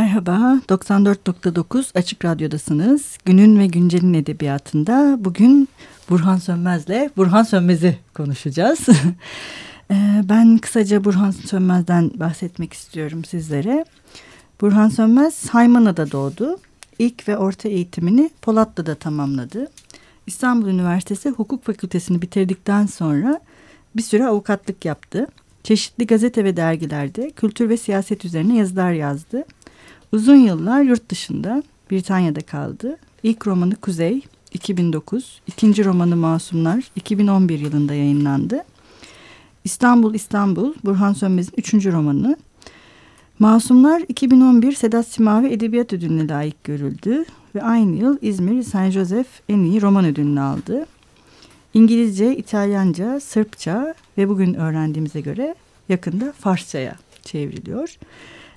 Merhaba, 94.9 Açık Radyo'dasınız. Günün ve Güncel'in edebiyatında bugün Burhan Sönmez'le Burhan Sönmez'i konuşacağız. Ee, ben kısaca Burhan Sönmez'den bahsetmek istiyorum sizlere. Burhan Sönmez Haymana'da doğdu. İlk ve orta eğitimini Polatlı'da tamamladı. İstanbul Üniversitesi Hukuk Fakültesini bitirdikten sonra bir süre avukatlık yaptı. Çeşitli gazete ve dergilerde kültür ve siyaset üzerine yazılar yazdı. Uzun yıllar yurt dışında Britanya'da kaldı. İlk romanı Kuzey 2009, ikinci romanı Masumlar 2011 yılında yayınlandı. İstanbul İstanbul Burhan Sönmez'in üçüncü romanı. Masumlar 2011 Sedat Simavi Edebiyat Ödülü'ne layık görüldü ve aynı yıl İzmir Saint Joseph en iyi roman ödülünü aldı. İngilizce, İtalyanca, Sırpça ve bugün öğrendiğimize göre yakında Farsçaya çevriliyor.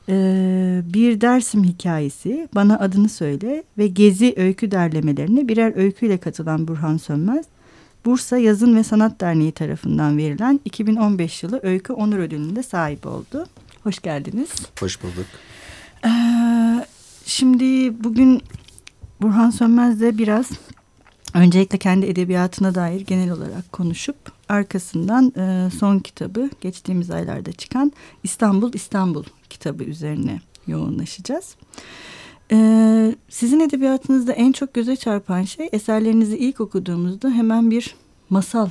Ee, bir Dersim hikayesi, Bana Adını Söyle ve Gezi öykü derlemelerine birer öyküyle katılan Burhan Sönmez, Bursa Yazın ve Sanat Derneği tarafından verilen 2015 yılı Öykü Onur Ödülü'nde sahip oldu. Hoş geldiniz. Hoş bulduk. Ee, şimdi bugün Burhan Sönmez'le biraz öncelikle kendi edebiyatına dair genel olarak konuşup arkasından e, son kitabı geçtiğimiz aylarda çıkan İstanbul İstanbul kitabı üzerine yoğunlaşacağız. Ee, sizin edebiyatınızda en çok göze çarpan şey eserlerinizi ilk okuduğumuzda hemen bir masal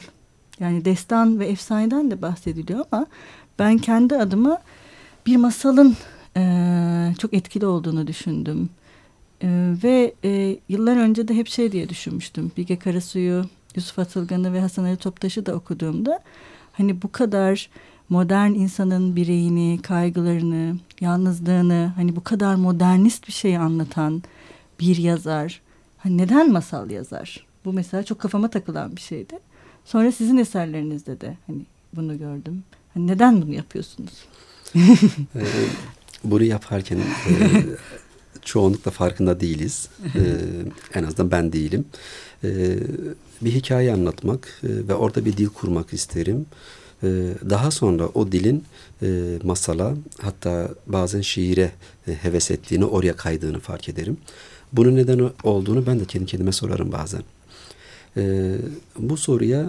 yani destan ve efsaneden de bahsediliyor ama ben kendi adıma bir masalın e, çok etkili olduğunu düşündüm. E, ve e, yıllar önce de hep şey diye düşünmüştüm. Bilge Karasu'yu, Yusuf Atılgan'ı ve Hasan Ali Toptaş'ı da okuduğumda hani bu kadar modern insanın bireyini, kaygılarını, yalnızlığını hani bu kadar modernist bir şeyi anlatan bir yazar hani neden masal yazar? Bu mesela çok kafama takılan bir şeydi. Sonra sizin eserlerinizde de hani bunu gördüm. Hani neden bunu yapıyorsunuz? ee, bunu yaparken e, çoğunlukla farkında değiliz. Ee, en azından ben değilim. Ee, bir hikaye anlatmak e, ve orada bir dil kurmak isterim. Ee, daha sonra o dilin e, masala hatta bazen şiire e, heves ettiğini, oraya kaydığını fark ederim. Bunun neden olduğunu ben de kendi kendime sorarım bazen. Ee, bu soruya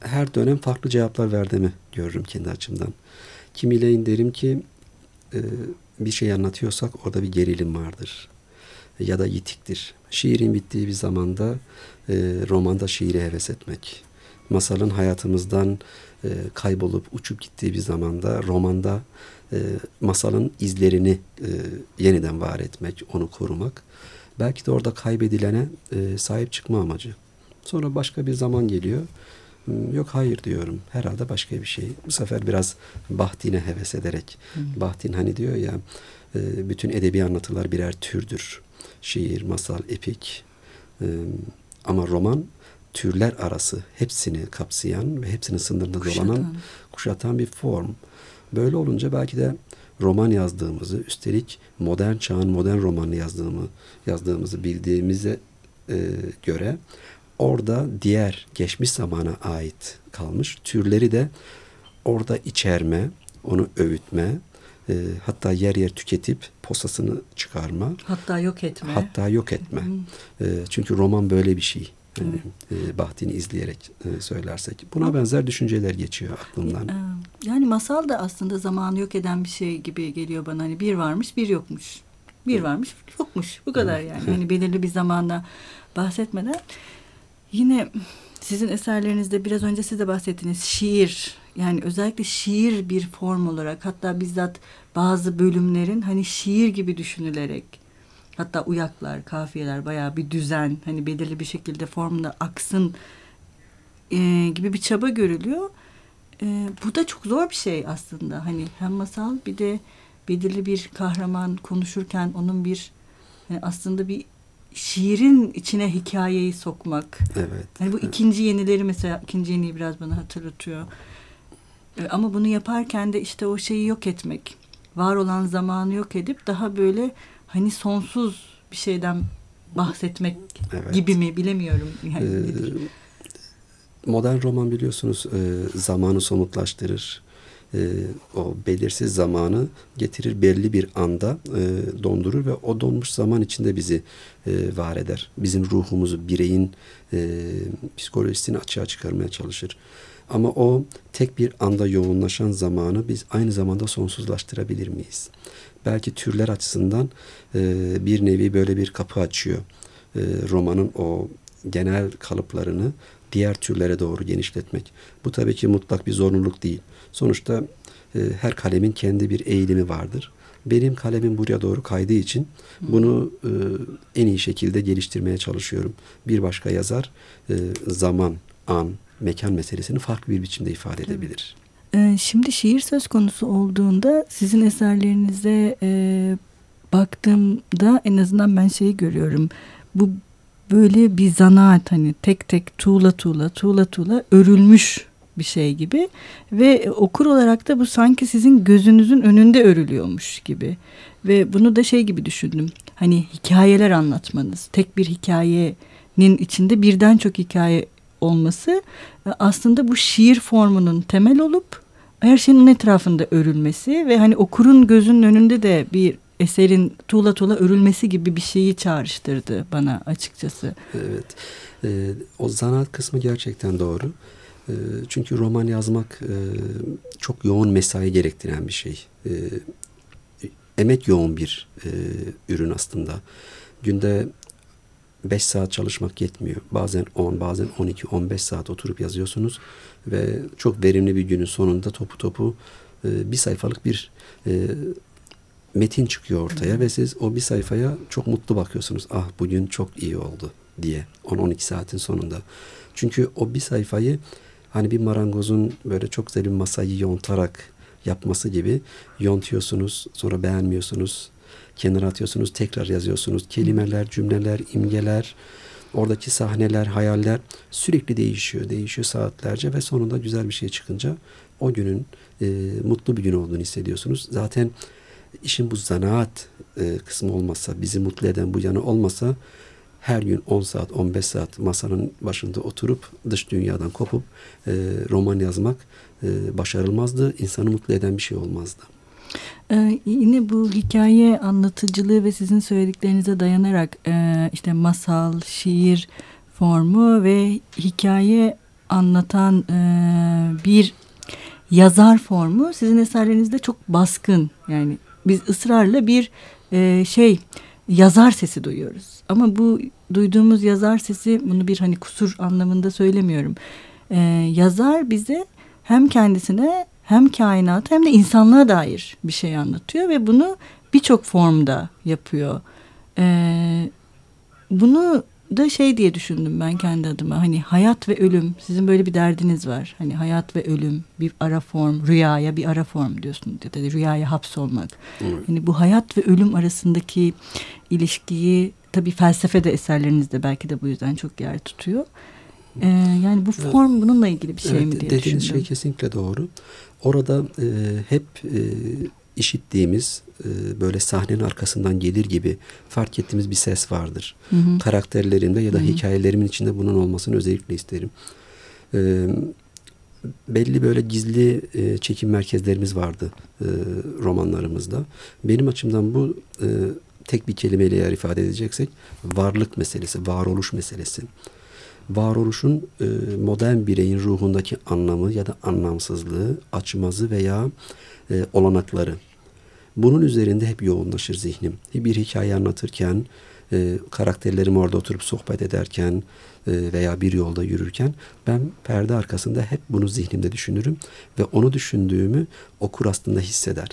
her dönem farklı cevaplar verdiğimi görürüm kendi açımdan. Kimileyin derim ki e, bir şey anlatıyorsak orada bir gerilim vardır ya da yitiktir. Şiirin bittiği bir zamanda romanda şiire heves etmek. Masalın hayatımızdan e, kaybolup uçup gittiği bir zamanda romanda e, masalın izlerini e, yeniden var etmek, onu korumak. Belki de orada kaybedilene e, sahip çıkma amacı. Sonra başka bir zaman geliyor. Hmm, yok hayır diyorum. Herhalde başka bir şey. Bu sefer biraz Bahtin'e heves ederek. Hmm. Bahtin hani diyor ya e, bütün edebi anlatılar birer türdür. Şiir, masal, epik. E, ama roman türler arası hepsini kapsayan ve hepsinin sınırında kuşatan. dolanan, kuşatan bir form. Böyle olunca belki de roman yazdığımızı, üstelik modern çağın modern romanı yazdığımı yazdığımızı bildiğimize e, göre orada diğer geçmiş zamana ait kalmış türleri de orada içerme, onu övütme, e, hatta yer yer tüketip posasını çıkarma. Hatta yok etme. Hatta yok etme. E, çünkü roman böyle bir şey. E, Bahti'ni izleyerek e, söylersek. Buna benzer düşünceler geçiyor aklımdan. Yani masal da aslında zamanı yok eden bir şey gibi geliyor bana. Hani bir varmış bir yokmuş. Bir varmış yokmuş. Bu kadar yani. Hani belirli bir zamanda bahsetmeden. Yine sizin eserlerinizde biraz önce siz de bahsettiniz şiir. Yani özellikle şiir bir form olarak hatta bizzat bazı bölümlerin hani şiir gibi düşünülerek Hatta uyaklar, kafiyeler bayağı bir düzen hani belirli bir şekilde formda aksın e, gibi bir çaba görülüyor. E, bu da çok zor bir şey aslında. Hani hem masal bir de belirli bir kahraman konuşurken onun bir yani aslında bir şiirin içine hikayeyi sokmak. Evet. Hani bu ikinci yenileri mesela ikinci yeniyi biraz bana hatırlatıyor. E, ama bunu yaparken de işte o şeyi yok etmek. Var olan zamanı yok edip daha böyle hani sonsuz bir şeyden bahsetmek evet. gibi mi bilemiyorum. Yani ee, modern roman biliyorsunuz e, zamanı somutlaştırır. e, o belirsiz zamanı getirir belli bir anda e, dondurur ve o donmuş zaman içinde bizi e, var eder. Bizim ruhumuzu bireyin e, psikolojisini açığa çıkarmaya çalışır. Ama o tek bir anda yoğunlaşan zamanı biz aynı zamanda sonsuzlaştırabilir miyiz? Belki türler açısından e, bir nevi böyle bir kapı açıyor. E, romanın o genel kalıplarını diğer türlere doğru genişletmek. Bu tabii ki mutlak bir zorunluluk değil. Sonuçta e, her kalemin kendi bir eğilimi vardır. Benim kalemim buraya doğru kaydığı için bunu e, en iyi şekilde geliştirmeye çalışıyorum. Bir başka yazar e, zaman, an, mekan meselesini farklı bir biçimde ifade edebilir. Ee, şimdi şiir söz konusu olduğunda sizin eserlerinize e, baktığımda en azından ben şeyi görüyorum. Bu böyle bir zanaat hani tek tek tuğla tuğla tuğla tuğla örülmüş bir şey gibi ve okur olarak da bu sanki sizin gözünüzün önünde örülüyormuş gibi ve bunu da şey gibi düşündüm hani hikayeler anlatmanız tek bir hikayenin içinde birden çok hikaye olması e, aslında bu şiir formunun temel olup her şeyin etrafında örülmesi ve hani okurun gözünün önünde de bir eserin tuğla tuğla örülmesi gibi bir şeyi çağrıştırdı bana açıkçası. Evet. E, o zanaat kısmı gerçekten doğru. E, çünkü roman yazmak e, çok yoğun mesai gerektiren bir şey. E, emek yoğun bir e, ürün aslında. Günde 5 saat çalışmak yetmiyor. Bazen 10, bazen 12, 15 saat oturup yazıyorsunuz ve çok verimli bir günün sonunda topu topu e, bir sayfalık bir e, metin çıkıyor ortaya Hı. ve siz o bir sayfaya çok mutlu bakıyorsunuz. Ah bugün çok iyi oldu diye 10-12 saatin sonunda. Çünkü o bir sayfayı hani bir marangozun böyle çok güzel bir masayı yontarak yapması gibi yontuyorsunuz sonra beğenmiyorsunuz kenara atıyorsunuz tekrar yazıyorsunuz kelimeler cümleler imgeler oradaki sahneler hayaller sürekli değişiyor değişiyor saatlerce ve sonunda güzel bir şey çıkınca o günün e, mutlu bir gün olduğunu hissediyorsunuz zaten işin bu zanaat e, kısmı olmasa, bizi mutlu eden bu yanı olmasa her gün 10 saat, 15 saat masanın başında oturup dış dünyadan kopup e, roman yazmak e, başarılmazdı. İnsanı mutlu eden bir şey olmazdı. Ee, yine bu hikaye anlatıcılığı ve sizin söylediklerinize dayanarak e, işte masal, şiir formu ve hikaye anlatan e, bir yazar formu sizin eserlerinizde çok baskın. Yani biz ısrarla bir e, şey yazar sesi duyuyoruz. Ama bu duyduğumuz yazar sesi bunu bir hani kusur anlamında söylemiyorum. E, yazar bize hem kendisine hem kainat hem de insanlığa dair bir şey anlatıyor ve bunu birçok formda yapıyor. E, bunu da şey diye düşündüm ben kendi adıma hani hayat ve ölüm sizin böyle bir derdiniz var hani hayat ve ölüm bir ara form rüyaya bir ara form diyorsunuz ya da rüyaya hapsolmak evet. hani bu hayat ve ölüm arasındaki ilişkiyi tabi felsefede eserinizde belki de bu yüzden çok yer tutuyor ee, yani bu form bununla ilgili bir şey evet, mi diye dediğiniz düşündüm. şey kesinlikle doğru orada e, hep e, işittiğimiz e, böyle sahnenin arkasından gelir gibi fark ettiğimiz bir ses vardır. Hı hı. Karakterlerimde ya da hı hı. hikayelerimin içinde bunun olmasını özellikle isterim. E, belli böyle gizli e, çekim merkezlerimiz vardı e, romanlarımızda. Benim açımdan bu e, tek bir kelimeyle eğer ifade edeceksek varlık meselesi, varoluş meselesi. Varoluşun e, modern bireyin ruhundaki anlamı ya da anlamsızlığı, açmazı veya e, olanakları. Bunun üzerinde hep yoğunlaşır zihnim. Bir hikaye anlatırken, e, karakterlerim orada oturup sohbet ederken e, veya bir yolda yürürken ben perde arkasında hep bunu zihnimde düşünürüm ve onu düşündüğümü okur aslında hisseder.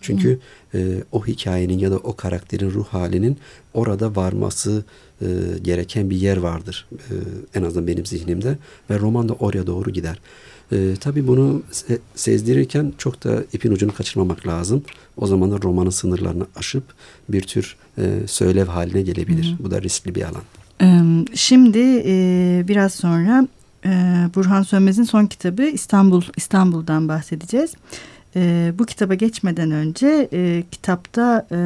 Çünkü e, o hikayenin ya da o karakterin ruh halinin orada varması e, gereken bir yer vardır. E, en azından benim zihnimde ve roman da oraya doğru gider. E, tabii bunu se sezdirirken çok da ipin ucunu kaçırmamak lazım. O zaman da romanın sınırlarını aşıp bir tür e, söylev haline gelebilir. Hı. Bu da riskli bir alan. Şimdi e, biraz sonra e, Burhan Sönmez'in son kitabı İstanbul İstanbul'dan bahsedeceğiz. E, bu kitaba geçmeden önce e, kitapta e,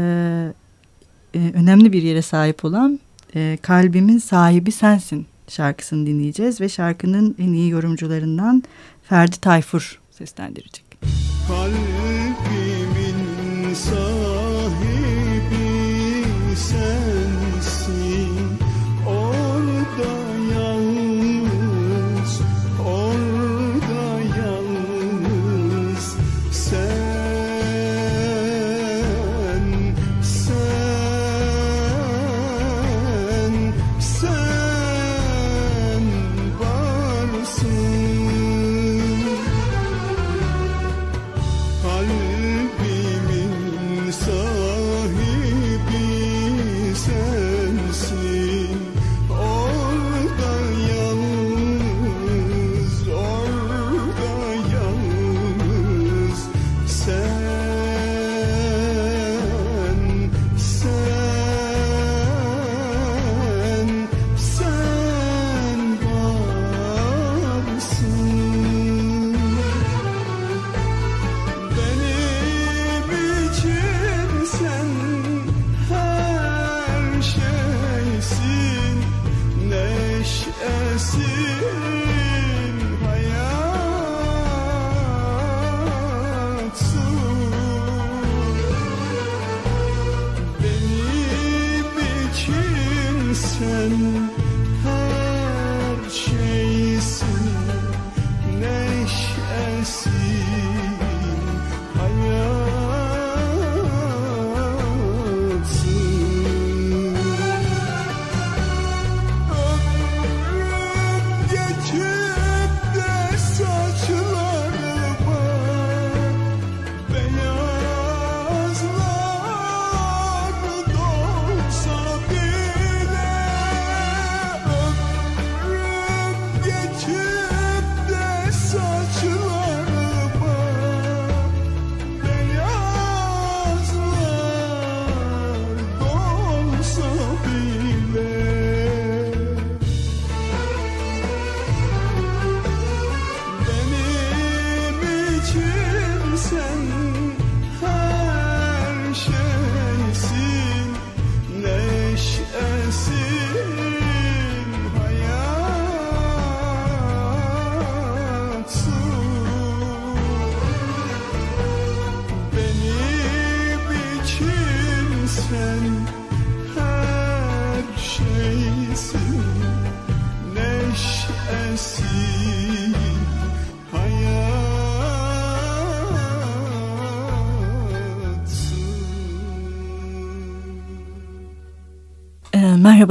e, önemli bir yere sahip olan e, Kalbimin Sahibi Sensin şarkısını dinleyeceğiz ve şarkının en iyi yorumcularından Ferdi Tayfur seslendirecek. Müzik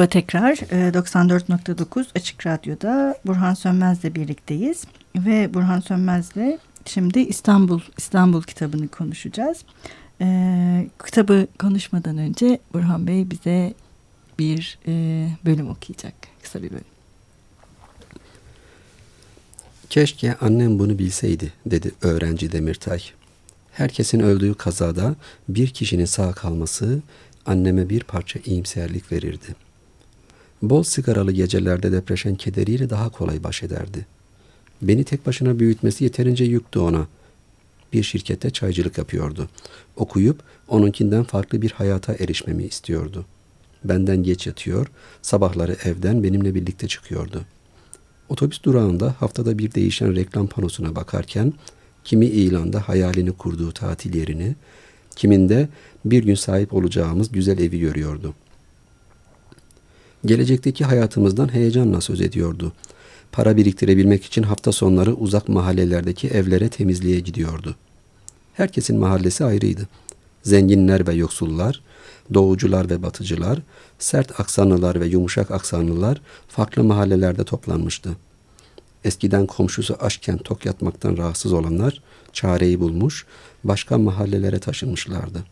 Merhaba tekrar 94.9 ee, Açık Radyo'da Burhan Sönmez'le birlikteyiz ve Burhan Sönmez'le şimdi İstanbul İstanbul kitabını konuşacağız. Ee, kitabı konuşmadan önce Burhan Bey bize bir e, bölüm okuyacak kısa bir bölüm. Keşke annem bunu bilseydi dedi öğrenci Demirtay. Herkesin öldüğü kazada bir kişinin sağ kalması anneme bir parça iyimserlik verirdi. Bol sigaralı gecelerde depreşen kederiyle daha kolay baş ederdi. Beni tek başına büyütmesi yeterince yüktü ona. Bir şirkette çaycılık yapıyordu. Okuyup onunkinden farklı bir hayata erişmemi istiyordu. Benden geç yatıyor, sabahları evden benimle birlikte çıkıyordu. Otobüs durağında haftada bir değişen reklam panosuna bakarken kimi ilanda hayalini kurduğu tatil yerini, kiminde bir gün sahip olacağımız güzel evi görüyordu. Gelecekteki hayatımızdan heyecanla söz ediyordu. Para biriktirebilmek için hafta sonları uzak mahallelerdeki evlere temizliğe gidiyordu. Herkesin mahallesi ayrıydı. Zenginler ve yoksullar, doğucular ve batıcılar, sert aksanlılar ve yumuşak aksanlılar farklı mahallelerde toplanmıştı. Eskiden komşusu aşken tok yatmaktan rahatsız olanlar çareyi bulmuş, başka mahallelere taşınmışlardı.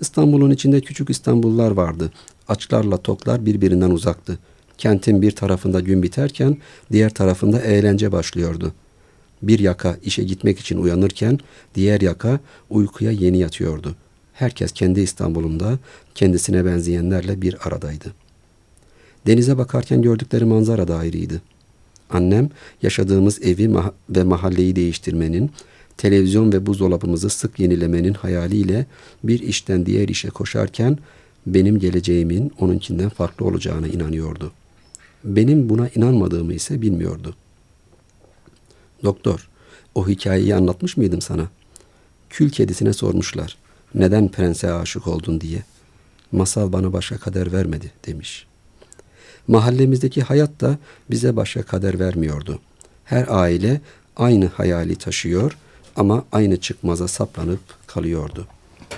İstanbul'un içinde küçük İstanbullar vardı. Açlarla toklar birbirinden uzaktı. Kentin bir tarafında gün biterken diğer tarafında eğlence başlıyordu. Bir yaka işe gitmek için uyanırken diğer yaka uykuya yeni yatıyordu. Herkes kendi İstanbul'unda kendisine benzeyenlerle bir aradaydı. Denize bakarken gördükleri manzara da ayrıydı. Annem yaşadığımız evi ve mahalleyi değiştirmenin, televizyon ve buzdolabımızı sık yenilemenin hayaliyle bir işten diğer işe koşarken benim geleceğimin onunkinden farklı olacağına inanıyordu. Benim buna inanmadığımı ise bilmiyordu. Doktor, o hikayeyi anlatmış mıydım sana? Kül kedisine sormuşlar. Neden prense aşık oldun diye. Masal bana başka kader vermedi demiş. Mahallemizdeki hayat da bize başka kader vermiyordu. Her aile aynı hayali taşıyor ama aynı çıkmaza saplanıp kalıyordu.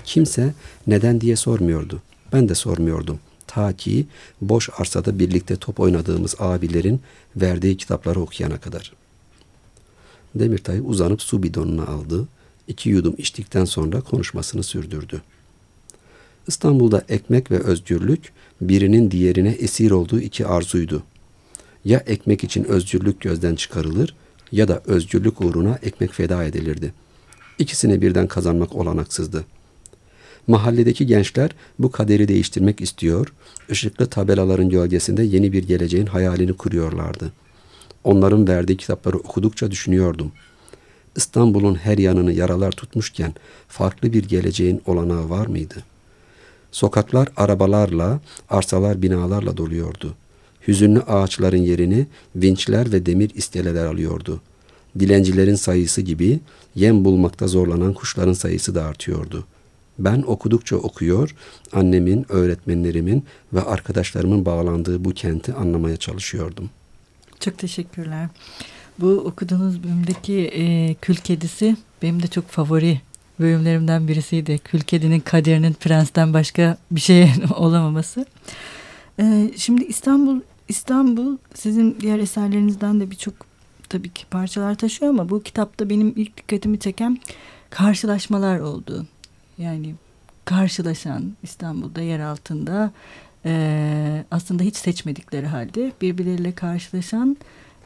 Kimse neden diye sormuyordu. Ben de sormuyordum. Ta ki boş arsada birlikte top oynadığımız abilerin verdiği kitapları okuyana kadar. Demirtay uzanıp su bidonunu aldı. İki yudum içtikten sonra konuşmasını sürdürdü. İstanbul'da ekmek ve özgürlük birinin diğerine esir olduğu iki arzuydu. Ya ekmek için özgürlük gözden çıkarılır ya da özgürlük uğruna ekmek feda edilirdi. İkisini birden kazanmak olanaksızdı. Mahalledeki gençler bu kaderi değiştirmek istiyor, ışıklı tabelaların gölgesinde yeni bir geleceğin hayalini kuruyorlardı. Onların verdiği kitapları okudukça düşünüyordum. İstanbul'un her yanını yaralar tutmuşken farklı bir geleceğin olanağı var mıydı? Sokaklar arabalarla, arsalar binalarla doluyordu. Hüzünlü ağaçların yerini vinçler ve demir iskeleler alıyordu. Dilencilerin sayısı gibi yem bulmakta zorlanan kuşların sayısı da artıyordu.'' Ben okudukça okuyor, annemin, öğretmenlerimin ve arkadaşlarımın bağlandığı bu kenti anlamaya çalışıyordum. Çok teşekkürler. Bu okuduğunuz bölümdeki e, Kül Kedisi benim de çok favori bölümlerimden birisiydi. Kül Kedi'nin kaderinin prensten başka bir şey olamaması. E, şimdi İstanbul İstanbul sizin diğer eserlerinizden de birçok tabii ki parçalar taşıyor ama bu kitapta benim ilk dikkatimi çeken karşılaşmalar oldu. Yani karşılaşan İstanbul'da yer altında e, aslında hiç seçmedikleri halde birbirleriyle karşılaşan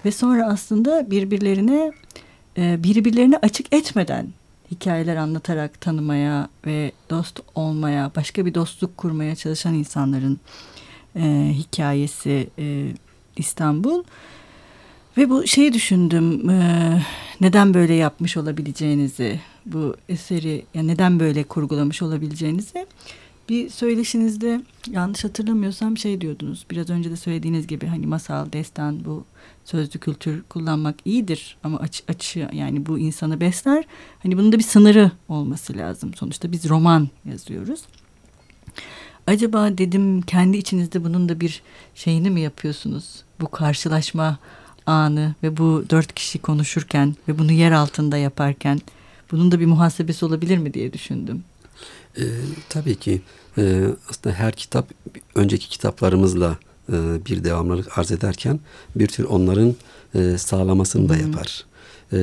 ve sonra aslında birbirlerine e, birbirlerine açık etmeden hikayeler anlatarak tanımaya ve dost olmaya, başka bir dostluk kurmaya çalışan insanların e, hikayesi e, İstanbul. Ve bu şeyi düşündüm, e, neden böyle yapmış olabileceğinizi, bu eseri yani neden böyle kurgulamış olabileceğinizi bir söyleşinizde yanlış hatırlamıyorsam şey diyordunuz. Biraz önce de söylediğiniz gibi hani masal, destan bu sözlü kültür kullanmak iyidir ama açı, açı yani bu insanı besler. Hani bunun da bir sınırı olması lazım. Sonuçta biz roman yazıyoruz. Acaba dedim kendi içinizde bunun da bir şeyini mi yapıyorsunuz? Bu karşılaşma anı ve bu dört kişi konuşurken ve bunu yer altında yaparken bunun da bir muhasebesi olabilir mi diye düşündüm. E, tabii ki e, aslında her kitap önceki kitaplarımızla e, bir devamlılık arz ederken bir tür onların e, sağlamasını da yapar. E,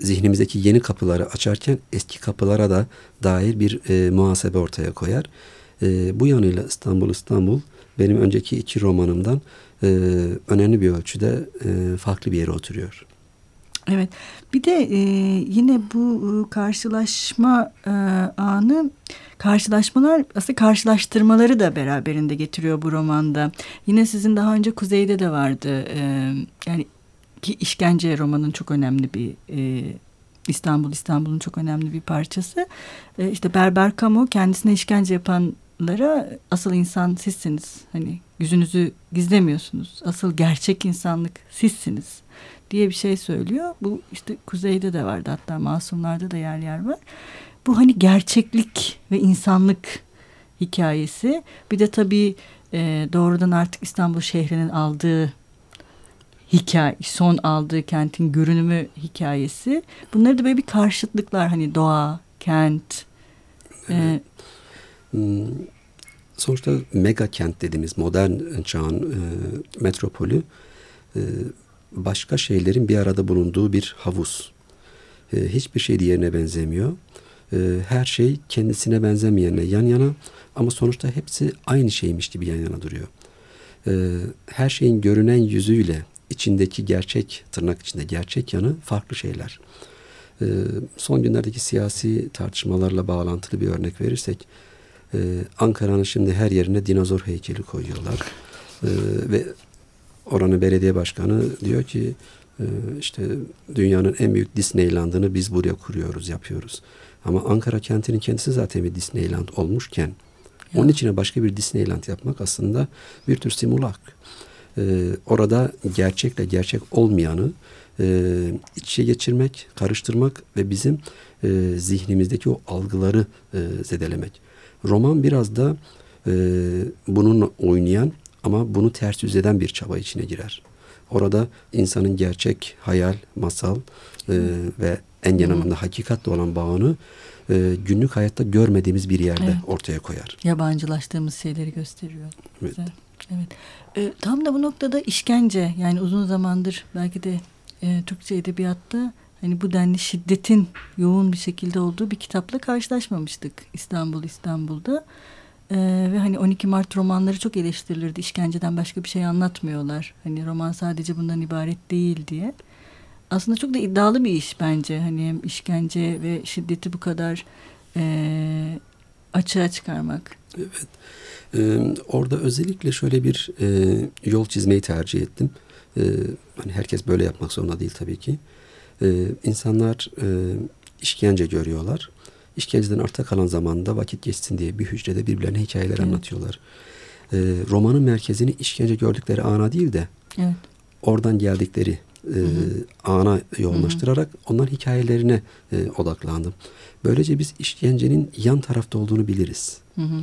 zihnimizdeki yeni kapıları açarken eski kapılara da dair bir e, muhasebe ortaya koyar. E, bu yanıyla İstanbul İstanbul benim önceki iki romanımdan e, önemli bir ölçüde e, farklı bir yere oturuyor. Evet. Bir de e, yine bu e, karşılaşma e, anı karşılaşmalar aslında karşılaştırmaları da beraberinde getiriyor bu romanda. Yine sizin daha önce Kuzey'de de vardı. E, yani ki işkence romanın çok önemli bir e, İstanbul İstanbul'un çok önemli bir parçası. E, işte Berber Camus kendisine işkence yapanlara asıl insan sizsiniz. Hani yüzünüzü gizlemiyorsunuz. Asıl gerçek insanlık sizsiniz diye bir şey söylüyor. Bu işte kuzeyde de vardı hatta masumlarda da yer yer var. Bu hani gerçeklik ve insanlık hikayesi. Bir de tabii e, doğrudan artık İstanbul şehrinin aldığı hikaye, son aldığı kentin görünümü hikayesi. Bunları da böyle bir karşıtlıklar hani doğa, kent. E, hmm, Sonuçta mega kent dediğimiz modern çağın e, metropolü e, başka şeylerin bir arada bulunduğu bir havuz. E, hiçbir şey diğerine benzemiyor. E, her şey kendisine benzemeyenle yan yana ama sonuçta hepsi aynı şeymiş gibi yan yana duruyor. E, her şeyin görünen yüzüyle içindeki gerçek, tırnak içinde gerçek yanı farklı şeyler. E, son günlerdeki siyasi tartışmalarla bağlantılı bir örnek verirsek, e, Ankara'nın şimdi her yerine dinozor heykeli koyuyorlar. E, ve oranın belediye başkanı diyor ki e, işte dünyanın en büyük Disneyland'ını biz buraya kuruyoruz, yapıyoruz. Ama Ankara kentinin kendisi zaten bir Disneyland olmuşken ya. onun içine başka bir Disneyland yapmak aslında bir tür simulak. Ee, orada gerçekle gerçek olmayanı e, içe geçirmek, karıştırmak ve bizim e, zihnimizdeki o algıları e, zedelemek. Roman biraz da e, bununla oynayan ama bunu ters yüz eden bir çaba içine girer. Orada insanın gerçek, hayal, masal e, ve en yanımında hakikatle olan bağını e, günlük hayatta görmediğimiz bir yerde evet. ortaya koyar. Yabancılaştığımız şeyleri gösteriyor. Evet. Güzel. Evet. E, tam da bu noktada işkence yani uzun zamandır belki de e, Türkçe edebiyatta hani bu denli şiddetin yoğun bir şekilde olduğu bir kitapla karşılaşmamıştık İstanbul İstanbul'da. Ee, ve hani 12 Mart romanları çok eleştirilirdi. İşkenceden başka bir şey anlatmıyorlar. Hani roman sadece bundan ibaret değil diye. Aslında çok da iddialı bir iş bence. Hani hem işkence ve şiddeti bu kadar e, açığa çıkarmak. Evet. Ee, orada özellikle şöyle bir e, yol çizmeyi tercih ettim. Ee, hani herkes böyle yapmak zorunda değil tabii ki. Ee, insanlar e, işkence görüyorlar. İşkenceden arta kalan zamanda vakit geçsin diye bir hücrede birbirlerine hikayeler evet. anlatıyorlar. Ee, romanın merkezini işkence gördükleri ana değil de evet. oradan geldikleri e, ana yoğunlaştırarak hı hı. onların hikayelerine e, odaklandım. Böylece biz işkencenin yan tarafta olduğunu biliriz. Hı hı.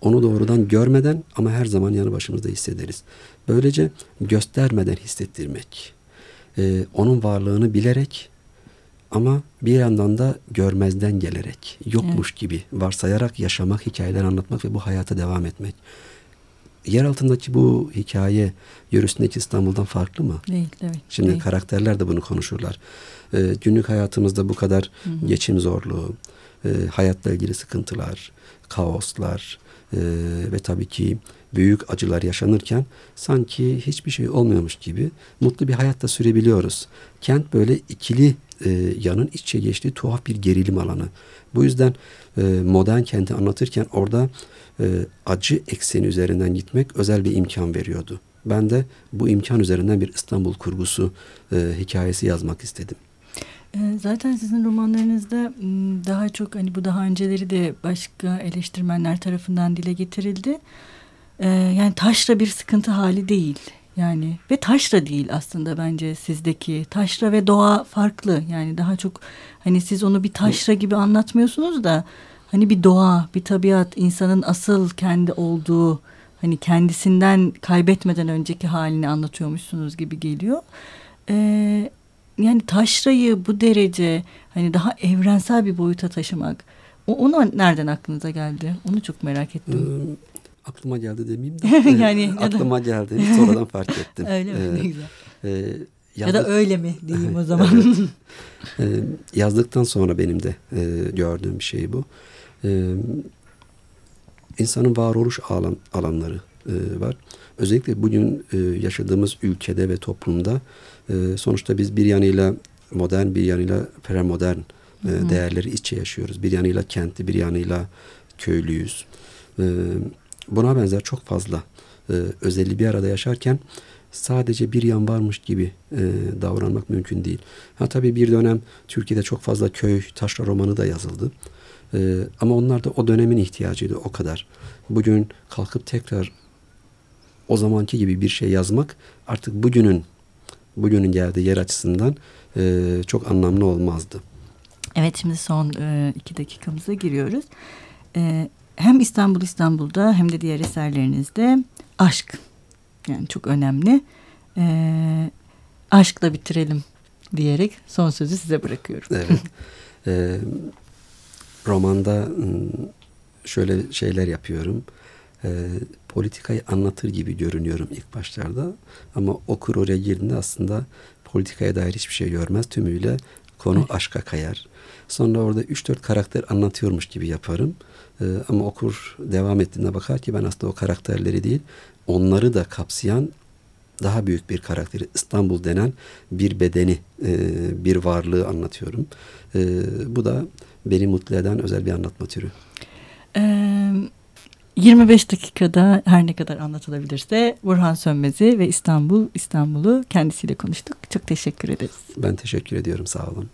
Onu doğrudan görmeden ama her zaman yanı başımızda hissederiz. Böylece göstermeden hissettirmek. E, onun varlığını bilerek ama bir yandan da görmezden gelerek, yokmuş evet. gibi varsayarak yaşamak, hikayeler anlatmak ve bu hayata devam etmek. Yer altındaki bu hikaye yörüsündeki İstanbul'dan farklı mı? Değil, evet. Şimdi değil. karakterler de bunu konuşurlar. Ee, günlük hayatımızda bu kadar hı hı. geçim zorluğu, e, hayatla ilgili sıkıntılar, kaoslar e, ve tabii ki büyük acılar yaşanırken sanki hiçbir şey olmuyormuş gibi mutlu bir hayatta sürebiliyoruz. Kent böyle ikili e, yanın içe geçtiği tuhaf bir gerilim alanı. Bu yüzden e, modern kenti anlatırken orada e, acı ekseni üzerinden gitmek özel bir imkan veriyordu. Ben de bu imkan üzerinden bir İstanbul kurgusu e, hikayesi yazmak istedim. E, zaten sizin romanlarınızda daha çok hani bu daha önceleri de başka eleştirmenler tarafından dile getirildi. E, yani taşra bir sıkıntı hali değil. Yani ve taşra değil aslında bence sizdeki. Taşra ve doğa farklı. Yani daha çok hani siz onu bir taşra gibi anlatmıyorsunuz da hani bir doğa, bir tabiat, insanın asıl kendi olduğu hani kendisinden kaybetmeden önceki halini anlatıyormuşsunuz gibi geliyor. Ee, yani taşrayı bu derece hani daha evrensel bir boyuta taşımak o, onu nereden aklınıza geldi? Onu çok merak ettim. Aklıma geldi demeyeyim de. yani e, aklıma geldi. Sonradan fark ettim. öyle mi? Ee, ne güzel. E, yazdık, ya da öyle mi diyeyim o zaman. e, yazdıktan sonra benim de e, gördüğüm bir şey bu. E, insanın varoluş alan, alanları e, var. Özellikle bugün e, yaşadığımız ülkede ve toplumda e, sonuçta biz bir yanıyla modern bir yanıyla premodern e, değerleri içe yaşıyoruz. Bir yanıyla kentli bir yanıyla köylüyüz. E, Buna benzer çok fazla e, özelliği bir arada yaşarken sadece bir yan varmış gibi e, davranmak mümkün değil. Ha tabii bir dönem Türkiye'de çok fazla köy taşra romanı da yazıldı. E, ama onlar da o dönemin ihtiyacıydı o kadar. Bugün kalkıp tekrar o zamanki gibi bir şey yazmak artık bugünün bugünün geldiği yer açısından e, çok anlamlı olmazdı. Evet şimdi son e, iki dakikamıza giriyoruz. E, hem İstanbul İstanbul'da hem de diğer eserlerinizde aşk yani çok önemli. E, aşkla bitirelim diyerek son sözü size bırakıyorum. Evet. e, romanda şöyle şeyler yapıyorum. E, politikayı anlatır gibi görünüyorum ilk başlarda. Ama okur oraya girdiğinde aslında politikaya dair hiçbir şey görmez. Tümüyle konu evet. aşka kayar. Sonra orada 3-4 karakter anlatıyormuş gibi yaparım. Ee, ama okur devam ettiğinde bakar ki ben aslında o karakterleri değil, onları da kapsayan daha büyük bir karakteri İstanbul denen bir bedeni, e, bir varlığı anlatıyorum. E, bu da beni mutlu eden özel bir anlatma türü. Ee, 25 dakikada her ne kadar anlatılabilirse Burhan Sönmez'i ve İstanbul İstanbul'u kendisiyle konuştuk. Çok teşekkür ederiz. Ben teşekkür ediyorum. Sağ olun.